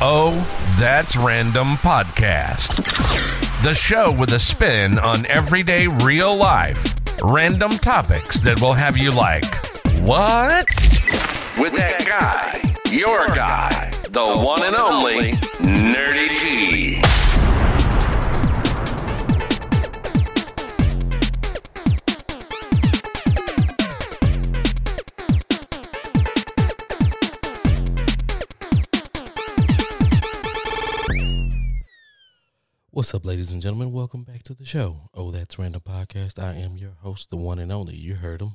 Oh, That's Random podcast. The show with a spin on everyday real life. Random topics that will have you like, what? With that guy, your guy, the one and only Nerdy G. What's up, ladies and gentlemen? Welcome back to the show. Oh, that's Random Podcast. I am your host, the one and only. You heard him,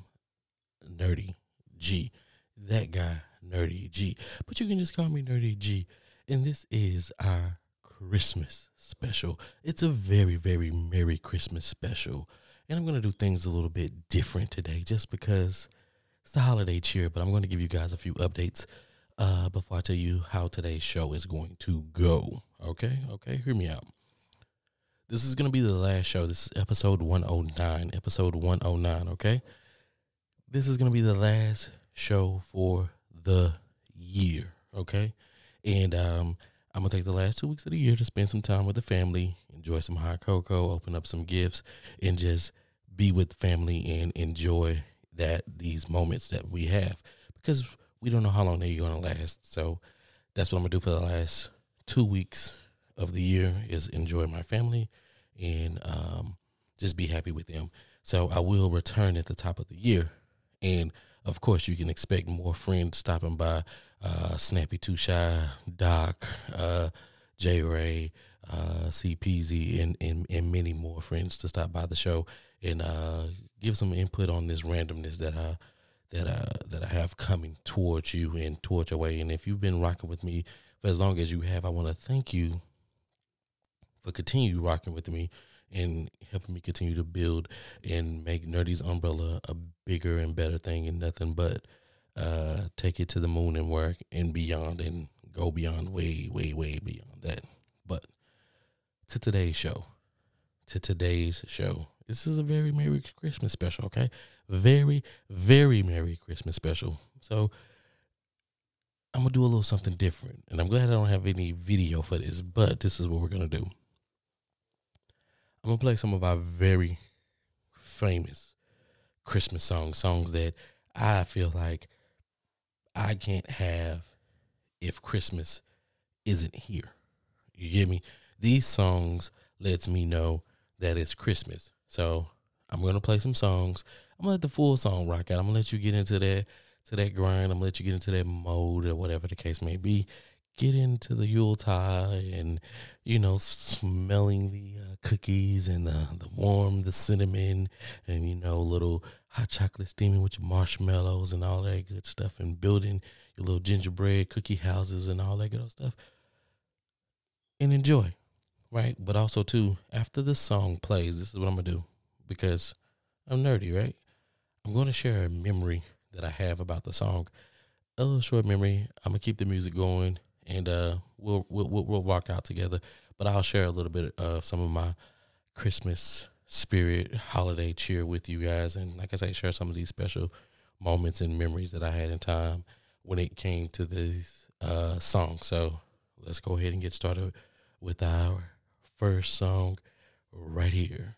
Nerdy G. That guy, Nerdy G. But you can just call me Nerdy G. And this is our Christmas special. It's a very, very Merry Christmas special. And I'm going to do things a little bit different today just because it's the holiday cheer. But I'm going to give you guys a few updates uh, before I tell you how today's show is going to go. Okay? Okay? Hear me out. This is going to be the last show. This is episode 109. Episode 109, okay? This is going to be the last show for the year, okay? And um, I'm going to take the last two weeks of the year to spend some time with the family, enjoy some hot cocoa, open up some gifts, and just be with family and enjoy that these moments that we have because we don't know how long they're going to last. So that's what I'm going to do for the last two weeks of the year is enjoy my family and um, just be happy with them. So I will return at the top of the year, and of course you can expect more friends stopping by. Uh, Snappy Too Shy, Doc, uh, J Ray, uh, CPZ, and, and and many more friends to stop by the show and uh, give some input on this randomness that I that uh that I have coming towards you and towards your way. And if you've been rocking with me for as long as you have, I want to thank you for continue rocking with me and helping me continue to build and make Nerdy's Umbrella a bigger and better thing and nothing but uh, take it to the moon and work and beyond and go beyond way, way, way beyond that. But to today's show, to today's show, this is a very Merry Christmas special, okay? Very, very Merry Christmas special. So I'm gonna do a little something different. And I'm glad I don't have any video for this, but this is what we're gonna do. I'm gonna play some of our very famous Christmas songs, songs that I feel like I can't have if Christmas isn't here. You get me? These songs lets me know that it's Christmas. So I'm gonna play some songs. I'm gonna let the full song rock out. I'm gonna let you get into that to that grind. I'm gonna let you get into that mode or whatever the case may be get into the Yuletide and you know smelling the uh, cookies and the the warm the cinnamon and you know little hot chocolate steaming with your marshmallows and all that good stuff and building your little gingerbread cookie houses and all that good stuff. And enjoy right? But also too after the song plays this is what I'm gonna do because I'm nerdy right? I'm gonna share a memory that I have about the song. A little short memory. I'm gonna keep the music going and uh, we'll, we'll we'll walk out together. But I'll share a little bit of some of my Christmas spirit, holiday cheer with you guys, and like I say, share some of these special moments and memories that I had in time when it came to this uh, songs. So let's go ahead and get started with our first song right here.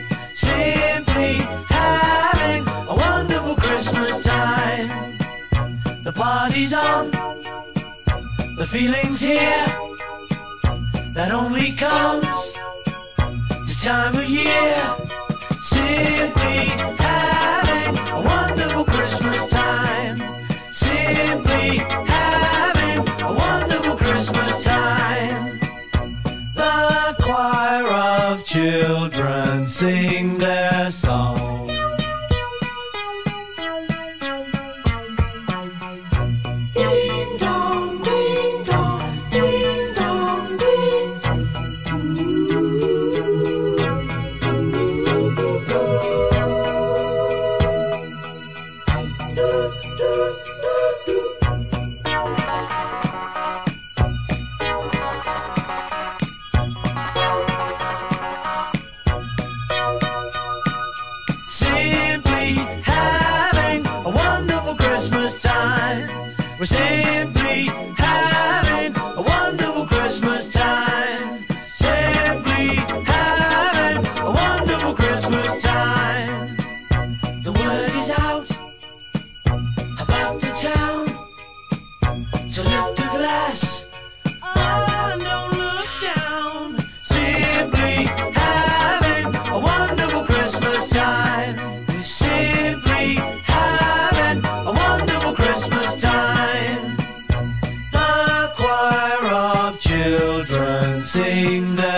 Party's on, the feeling's here. That only comes this time of year. Simply children sing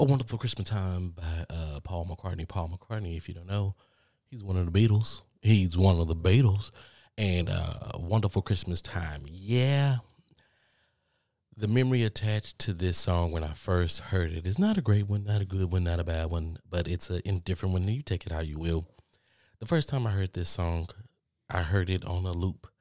A Wonderful Christmas Time by uh, Paul McCartney. Paul McCartney, if you don't know, he's one of the Beatles. He's one of the Beatles. And uh, Wonderful Christmas Time. Yeah. The memory attached to this song when I first heard it is not a great one, not a good one, not a bad one, but it's a indifferent one. You take it how you will. The first time I heard this song, I heard it on a loop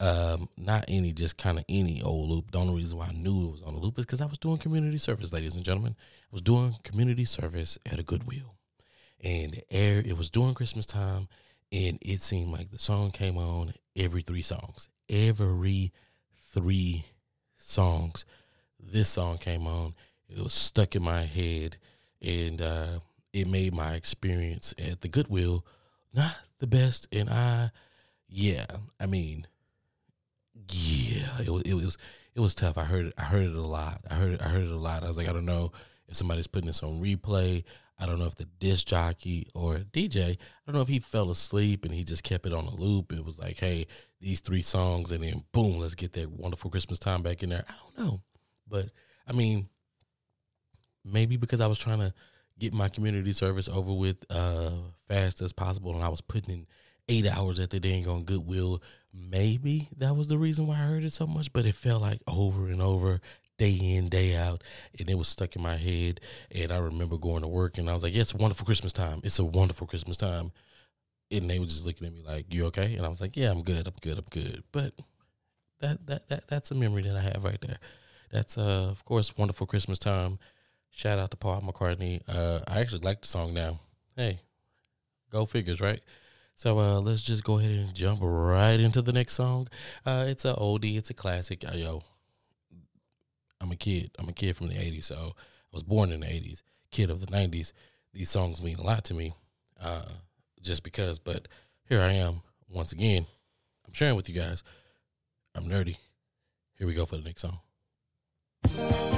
um, not any, just kind of any old loop. The only reason why I knew it was on a loop is because I was doing community service, ladies and gentlemen. I was doing community service at a Goodwill, and aired. It was during Christmas time, and it seemed like the song came on every three songs. Every three songs, this song came on. It was stuck in my head, and uh, it made my experience at the Goodwill not the best. And I, yeah, I mean yeah, it was it was it was tough. I heard it, I heard it a lot. I heard it, I heard it a lot. I was like, I don't know if somebody's putting this on replay. I don't know if the disc jockey or DJ, I don't know if he fell asleep and he just kept it on a loop. It was like, hey, these three songs, and then boom, let's get that wonderful Christmas time back in there. I don't know, but I mean, maybe because I was trying to get my community service over with uh fast as possible, and I was putting in eight hours at the dang on Goodwill. Maybe that was the reason why I heard it so much, but it felt like over and over, day in, day out, and it was stuck in my head. And I remember going to work, and I was like, "Yeah, it's a wonderful Christmas time. It's a wonderful Christmas time." And they were just looking at me like, "You okay?" And I was like, "Yeah, I'm good. I'm good. I'm good." But that that that that's a memory that I have right there. That's uh, of course, wonderful Christmas time. Shout out to Paul McCartney. Uh, I actually like the song now. Hey, go figures, right? So uh, let's just go ahead and jump right into the next song. Uh, it's a oldie. It's a classic. Uh, yo, I'm a kid. I'm a kid from the '80s. So I was born in the '80s. Kid of the '90s. These songs mean a lot to me, uh, just because. But here I am once again. I'm sharing with you guys. I'm nerdy. Here we go for the next song.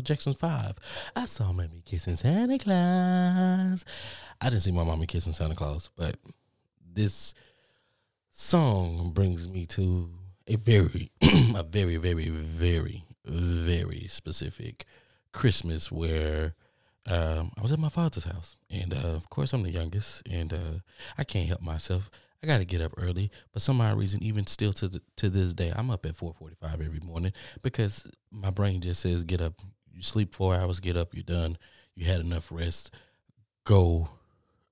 Was uh Jackson Five. I saw Mommy kissing Santa Claus. I didn't see my mommy kissing Santa Claus, but this song brings me to a very, a very, very, very, very specific Christmas where um, I was at my father's house, and uh, of course I'm the youngest, and uh, I can't help myself. I got to get up early, but some odd reason, even still to the, to this day, I'm up at 4:45 every morning because my brain just says, "Get up, you sleep four hours, get up, you're done, you had enough rest, go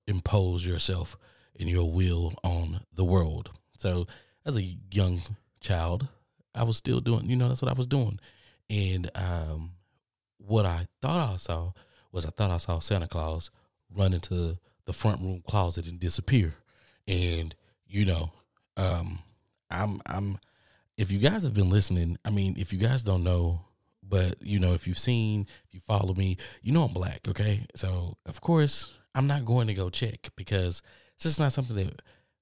impose yourself and your will on the world." So, as a young child, I was still doing, you know, that's what I was doing, and um, what I thought I saw was I thought I saw Santa Claus run into the front room closet and disappear. And you know, um, I'm I'm if you guys have been listening, I mean, if you guys don't know, but you know, if you've seen, if you follow me, you know I'm black, okay? So of course I'm not going to go check because it's just not something that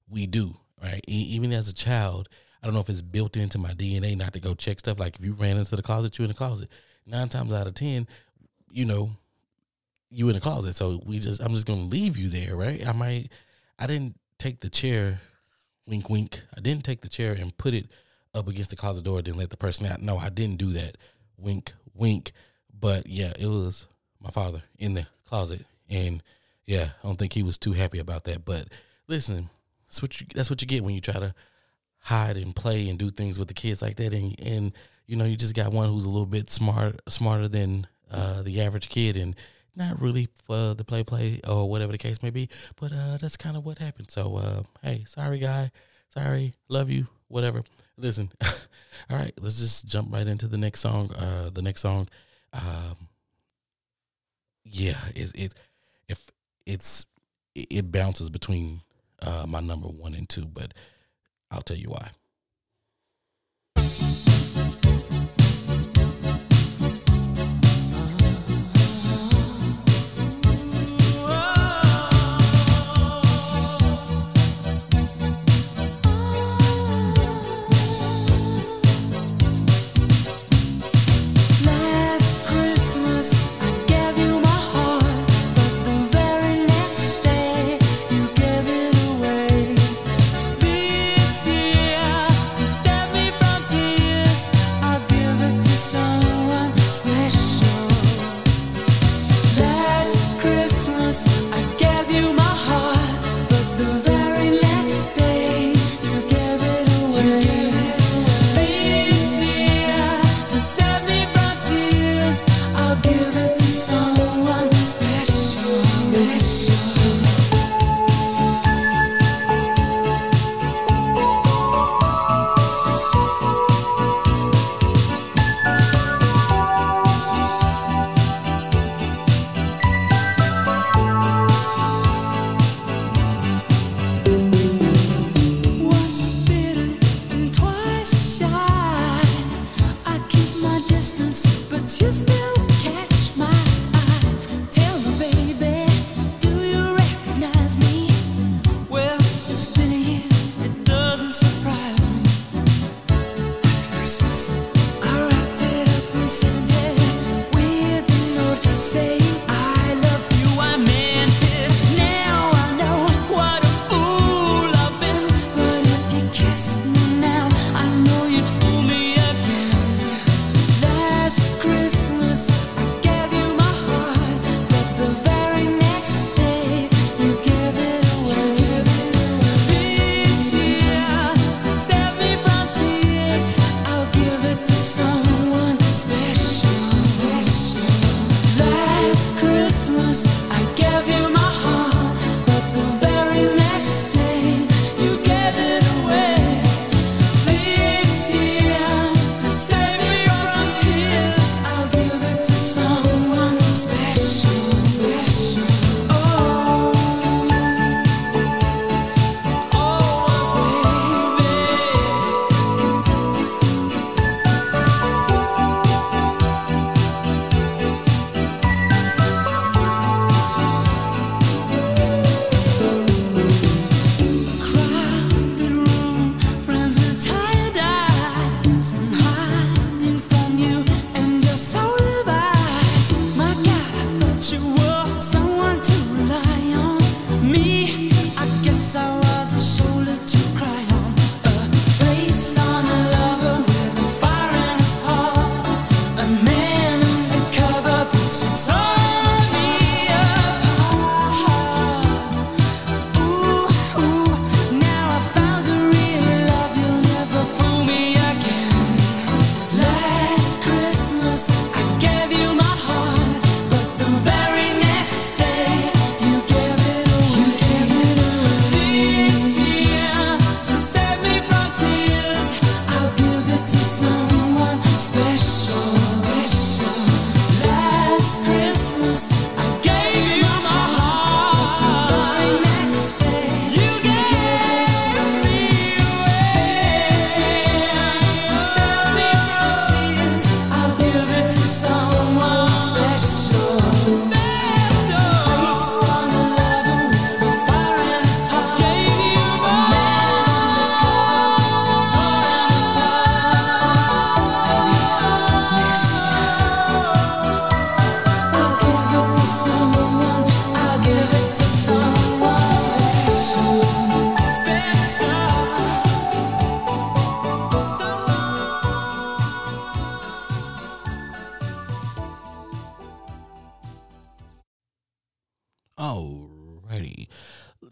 we do, right? E- even as a child, I don't know if it's built into my DNA not to go check stuff. Like if you ran into the closet, you in the closet. Nine times out of ten, you know, you in the closet. So we just I'm just gonna leave you there, right? I might I didn't take the chair, wink wink. I didn't take the chair and put it up against the closet door, didn't let the person out. No, I didn't do that. Wink, wink. But yeah, it was my father in the closet. And yeah, I don't think he was too happy about that. But listen, that's what you that's what you get when you try to hide and play and do things with the kids like that and and you know, you just got one who's a little bit smart smarter than uh, the average kid and not really for the play play or whatever the case may be. But uh, that's kind of what happened. So uh, hey, sorry guy, sorry, love you, whatever. Listen, all right, let's just jump right into the next song. Uh, the next song, um, yeah, it's it if it's it bounces between uh, my number one and two, but I'll tell you why.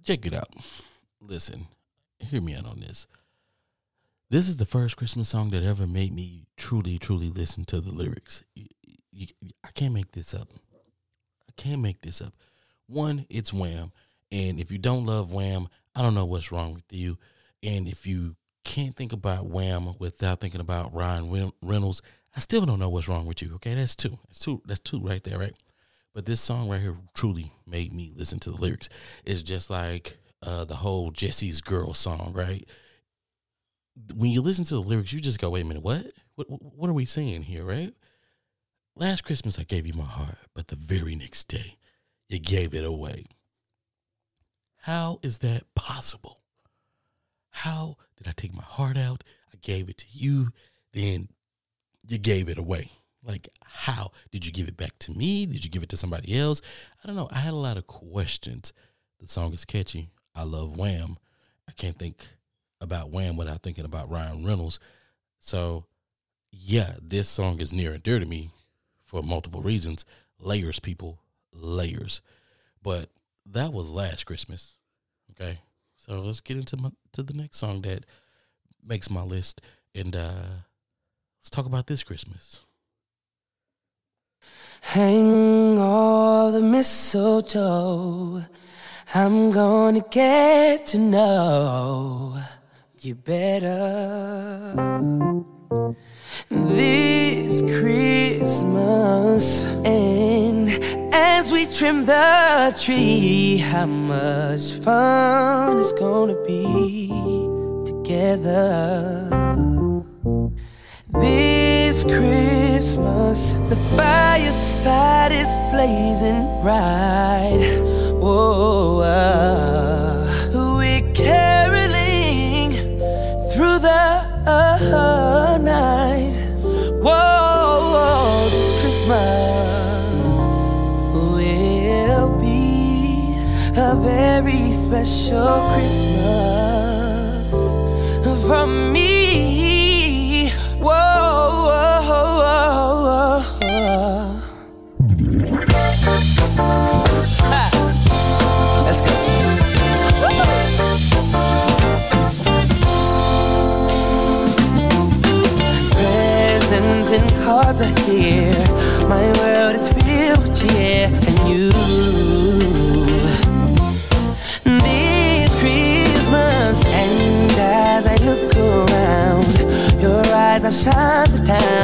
Check it out. Listen, hear me out on this. This is the first Christmas song that ever made me truly, truly listen to the lyrics. You- you- I can't make this up. I can't make this up. One, it's Wham. And if you don't love Wham, I don't know what's wrong with you. And if you can't think about Wham without thinking about Ryan Reynolds, I still don't know what's wrong with you. Okay, that's two. That's two. That's two right there, right? But this song right here truly made me listen to the lyrics. It's just like uh, the whole Jesse's Girl song, right? When you listen to the lyrics, you just go, "Wait a minute, what? What? What are we saying here?" Right? Last Christmas I gave you my heart, but the very next day you gave it away. How is that possible? How did I take my heart out? I gave it to you, then you gave it away. Like, how did you give it back to me? Did you give it to somebody else? I don't know. I had a lot of questions. The song is catchy. I love Wham. I can't think about Wham without thinking about Ryan Reynolds. So, yeah, this song is near and dear to me for multiple reasons. Layers, people, layers. But that was last Christmas. Okay, so let's get into my, to the next song that makes my list, and uh let's talk about this Christmas. Hang all the mistletoe. I'm gonna get to know you better. This Christmas, and as we trim the tree, how much fun it's gonna be together. This Christmas, the fireside is blazing bright. Whoa, uh, we're caroling through the uh, night. Whoa, this Christmas will be a very special Christmas for me. dear. My world is filled, with cheer and you. This Christmas, and as I look around, your eyes are shining the time.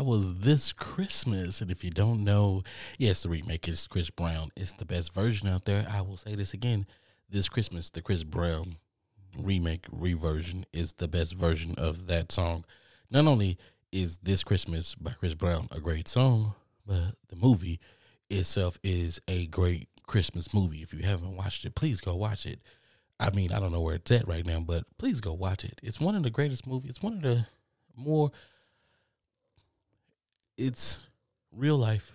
That was this Christmas, and if you don't know, yes, the remake is Chris Brown. It's the best version out there. I will say this again: this Christmas, the Chris Brown remake reversion is the best version of that song. Not only is this Christmas by Chris Brown a great song, but the movie itself is a great Christmas movie. If you haven't watched it, please go watch it. I mean, I don't know where it's at right now, but please go watch it. It's one of the greatest movies. It's one of the more it's real life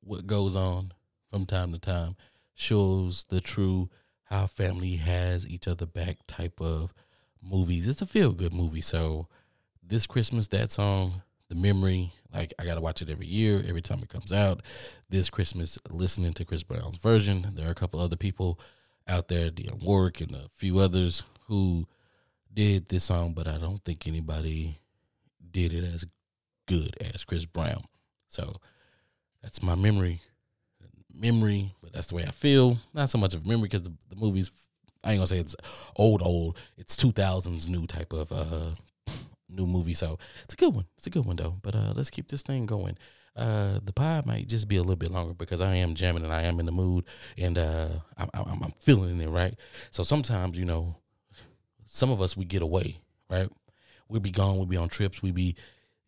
what goes on from time to time shows the true how family has each other back type of movies. It's a feel good movie. So this christmas that song the memory like i gotta watch it every year every time it comes out. This christmas listening to chris brown's version. There are a couple other people out there Dionne Warwick and a few others who did this song but i don't think anybody did it as good as Chris Brown. So that's my memory. Memory, but that's the way I feel. Not so much of memory because the, the movie's I ain't gonna say it's old, old. It's two thousands new type of uh new movie. So it's a good one. It's a good one though. But uh let's keep this thing going. Uh the pod might just be a little bit longer because I am jamming and I am in the mood and uh I'm I'm, I'm feeling it right. So sometimes you know some of us we get away right. We'd be gone. We'd be on trips. We'd be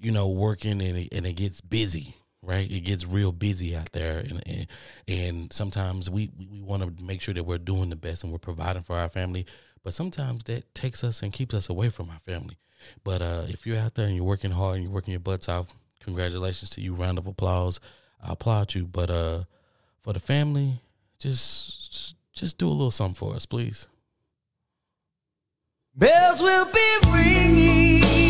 you know, working and it, and it gets busy, right? It gets real busy out there, and and, and sometimes we we, we want to make sure that we're doing the best and we're providing for our family, but sometimes that takes us and keeps us away from our family. But uh, if you're out there and you're working hard and you're working your butts off, congratulations to you. Round of applause. I applaud you. But uh, for the family, just just do a little something for us, please. Bells will be ringing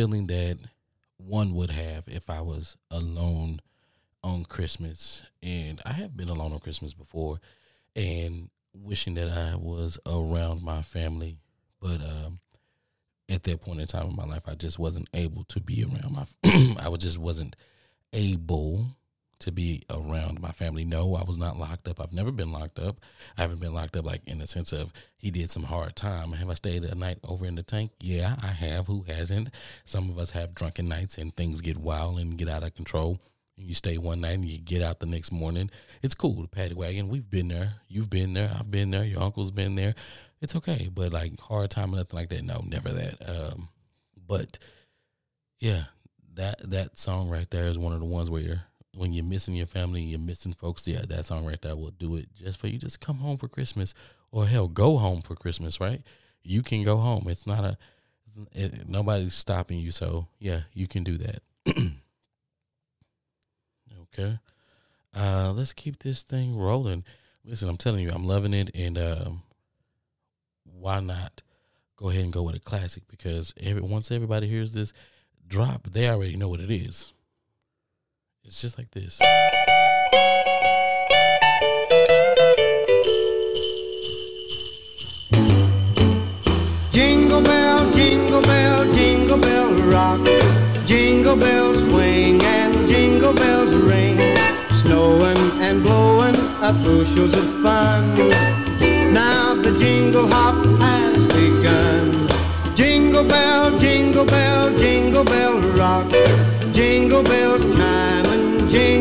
feeling that one would have if I was alone on Christmas. And I have been alone on Christmas before and wishing that I was around my family. But um, at that point in time in my life, I just wasn't able to be around my, I was just wasn't able to be around my family. No, I was not locked up. I've never been locked up. I haven't been locked up like in the sense of he did some hard time. Have I stayed a night over in the tank? Yeah, I have. Who hasn't? Some of us have drunken nights and things get wild and get out of control. And you stay one night and you get out the next morning. It's cool. The paddy wagon. We've been there. You've been there. I've been there. Your uncle's been there. It's okay. But like hard time or nothing like that. No, never that. Um, but yeah, that that song right there is one of the ones where you're when you're missing your family, you're missing folks. Yeah, that song right there will do it just for you. Just come home for Christmas, or hell, go home for Christmas. Right? You can go home. It's not a it, nobody's stopping you. So yeah, you can do that. okay. Uh, let's keep this thing rolling. Listen, I'm telling you, I'm loving it, and um, why not go ahead and go with a classic? Because every once everybody hears this drop, they already know what it is. It's just like this. Jingle bell, jingle bell, jingle bell rock. Jingle bells swing and jingle bells ring. Snowing and blowing up bushels of fun. Now the jingle hop has begun. Jingle bell, jingle bell, jingle bell rock. Jingle bells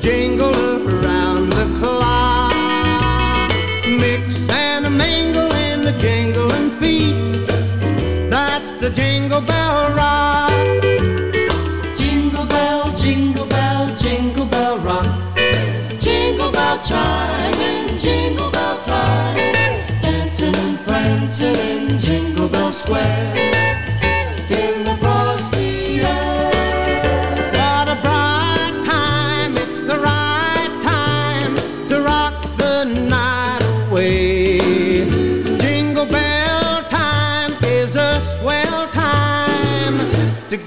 Jingle around the clock. Mix and a mingle in the jingling feet. That's the jingle bell rock. Jingle bell, jingle bell, jingle bell rock. Jingle bell chime and jingle bell time. Dancing and prancing in Jingle Bell Square.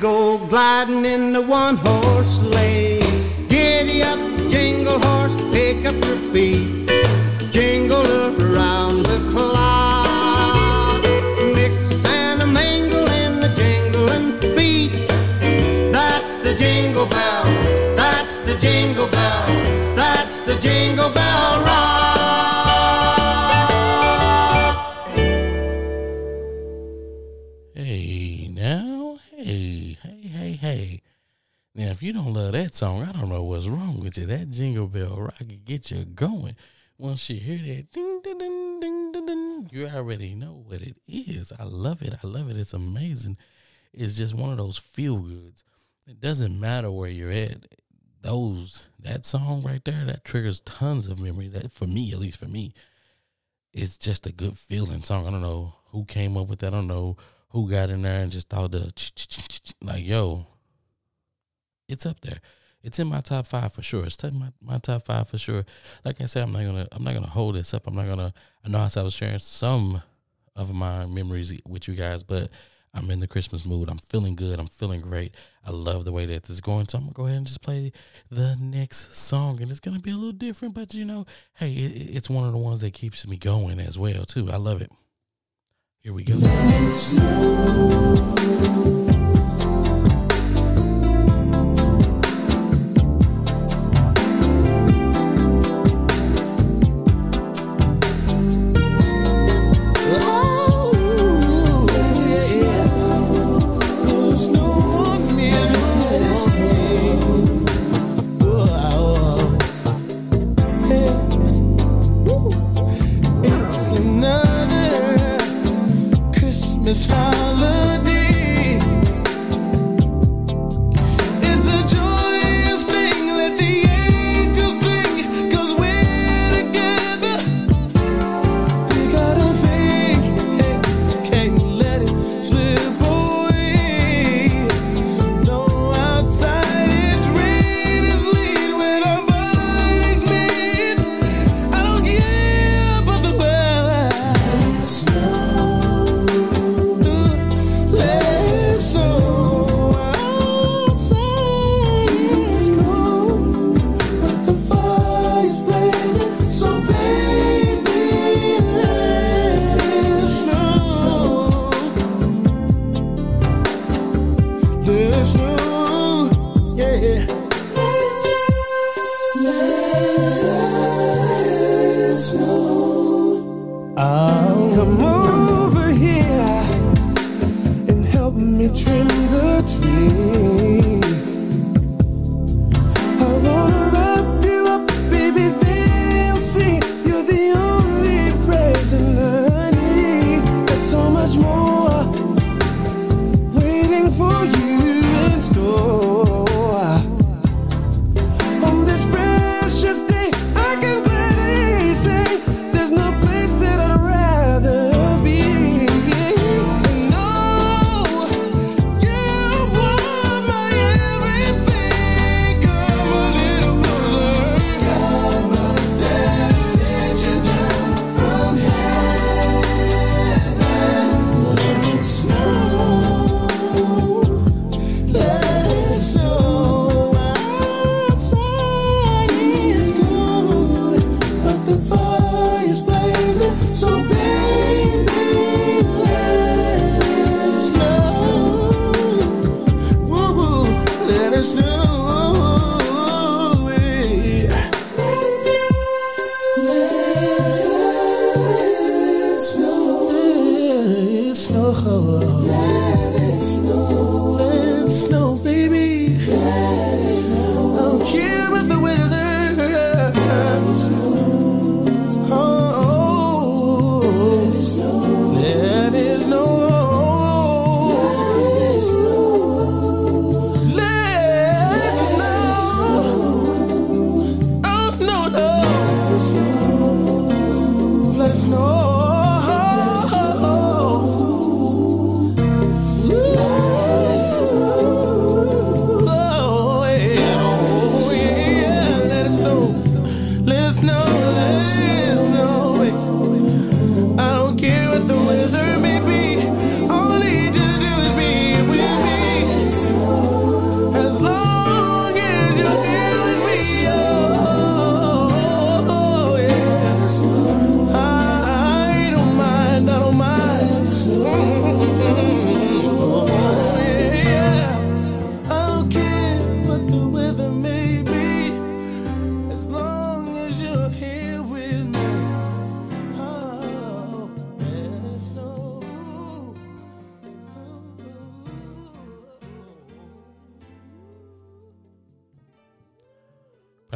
Go gliding in the one horse sleigh. Giddy up, jingle horse, pick up your feet. Jingle around you don't love that song, I don't know what's wrong with you. That Jingle Bell Rock can get you going. Once you hear that ding, ding, ding, ding, ding, ding, you already know what it is. I love it. I love it. It's amazing. It's just one of those feel goods. It doesn't matter where you're at. Those that song right there that triggers tons of memories. That for me, at least for me, it's just a good feeling song. I don't know who came up with that. I don't know who got in there and just thought the like yo. It's up there. It's in my top five for sure. It's my, my top five for sure. Like I said, I'm not gonna I'm not gonna hold this up. I'm not gonna. I know I was sharing some of my memories with you guys, but I'm in the Christmas mood. I'm feeling good. I'm feeling great. I love the way that this is going. So I'm gonna go ahead and just play the next song, and it's gonna be a little different, but you know, hey, it- it's one of the ones that keeps me going as well too. I love it. Here we go.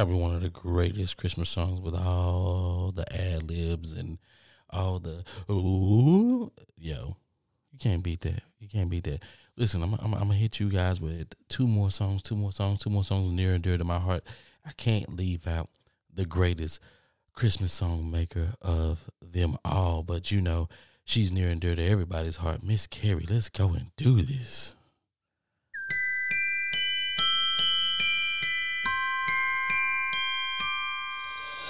probably one of the greatest Christmas songs with all the ad libs and all the ooh, yo, you can't beat that. You can't beat that. Listen, I'm, I'm, I'm gonna hit you guys with two more songs, two more songs, two more songs near and dear to my heart. I can't leave out the greatest Christmas song maker of them all, but you know she's near and dear to everybody's heart. Miss Carey, let's go and do this.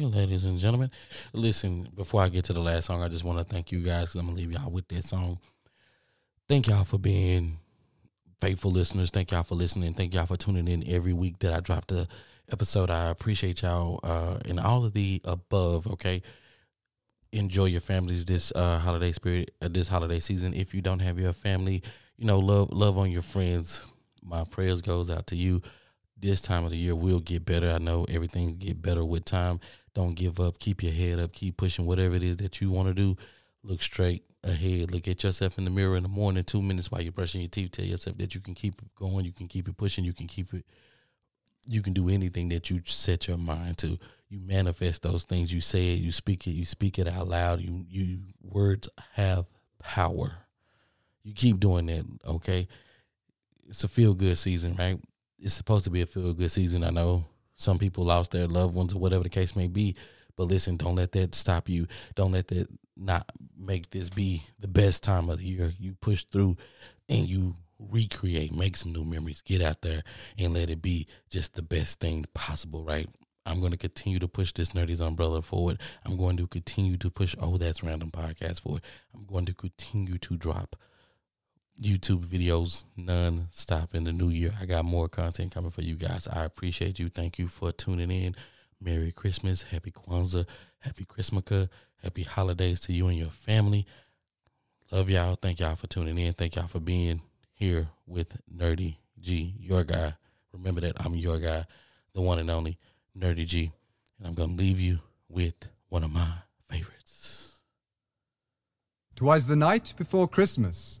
Ladies and gentlemen. Listen, before I get to the last song, I just want to thank you guys because I'm gonna leave y'all with that song. Thank y'all for being faithful listeners. Thank y'all for listening. Thank y'all for tuning in every week that I drop the episode. I appreciate y'all uh and all of the above, okay? Enjoy your families this uh holiday spirit uh, this holiday season. If you don't have your family, you know, love love on your friends. My prayers goes out to you. This time of the year will get better. I know everything get better with time. Don't give up. Keep your head up. Keep pushing whatever it is that you want to do. Look straight ahead. Look at yourself in the mirror in the morning, two minutes while you're brushing your teeth. Tell yourself that you can keep it going. You can keep it pushing. You can keep it. You can do anything that you set your mind to. You manifest those things. You say it. You speak it. You speak it out loud. You you words have power. You keep doing that. Okay. It's a feel good season, right? It's supposed to be a feel good season. I know some people lost their loved ones or whatever the case may be. But listen, don't let that stop you. Don't let that not make this be the best time of the year. You push through and you recreate, make some new memories, get out there and let it be just the best thing possible, right? I'm going to continue to push this Nerdy's umbrella forward. I'm going to continue to push Oh That's Random podcast forward. I'm going to continue to drop YouTube videos non-stop in the new year. I got more content coming for you guys. I appreciate you. Thank you for tuning in. Merry Christmas, Happy Kwanzaa, Happy Christmaka, Happy Holidays to you and your family. Love y'all. Thank y'all for tuning in. Thank y'all for being here with Nerdy G, your guy. Remember that I'm your guy, the one and only Nerdy G. And I'm going to leave you with one of my favorites. Twas the night before Christmas,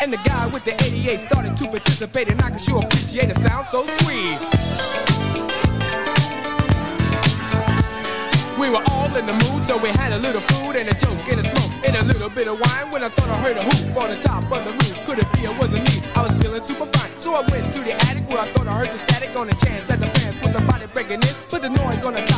And the guy with the 88 started to participate, and I can sure appreciate a sound so sweet. We were all in the mood, so we had a little food and a joke and a smoke and a little bit of wine. When I thought I heard a hoop on the top of the roof, could it be it wasn't me? I was feeling super fine, so I went to the attic where I thought I heard the static on the chance that the fans was somebody breaking in. But the noise on the top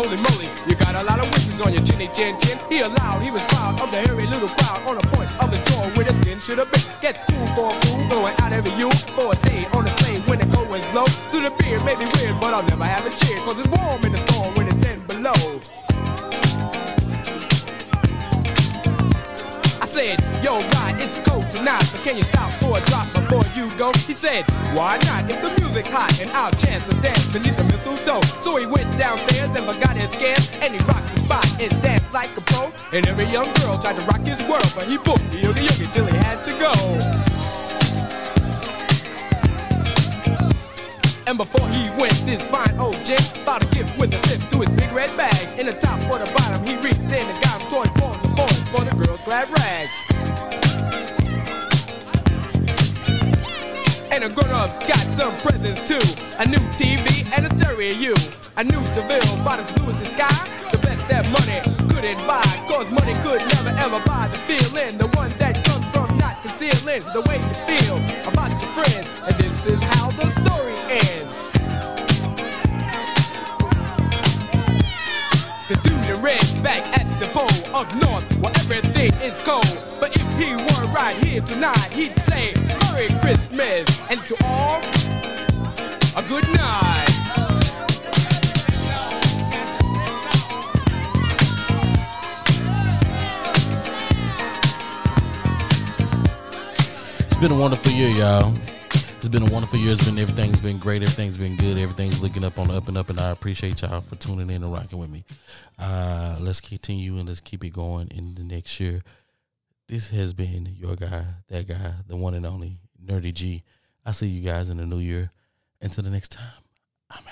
holy moly, you got a lot of wishes on your chinny chin chin. He allowed, he was proud of the hairy little crowd on the point of the jaw where the skin should have been. Gets cool for a fool, going out every you for a day on the sleigh when the cold winds blow. To the beard may be weird, but I'll never have a cheer, cause it's warm in the storm when it's 10 below. I said, yo, right, it's cold tonight, but can you stop for a drop before you go? He said, why not? If the music's hot and I'll chance to dance beneath the mistletoe. So he went downstairs and forgot his scares, and he rocked the spot and danced like a pro. And every young girl tried to rock his world, but he booked the yogi yogi till he had to go. And before he went, this fine old gent bought a gift with a sip through his big red bag. In the top or the bottom, he reached in and got him toy for the boys for the girls' glad rags. And the grown-ups got some presents too. A new TV and a stereo. You. A new Seville, about as blue as the sky. The best that money couldn't buy. Cause money could never ever buy the feeling. The one that comes from not concealing the way you feel about your friends. And this is how the story ends. The dude in red's back at the pole up north where everything is cold. But if he were right here tonight, he'd say Merry Christmas and to all a good night. It's been a wonderful year, y'all. It's been a wonderful year. It's been everything's been great. Everything's been good. Everything's looking up on the up and up, and I appreciate y'all for tuning in and rocking with me. Uh, let's continue and let's keep it going in the next year. This has been your guy, that guy, the one and only Nerdy G. I see you guys in the new year. Until the next time.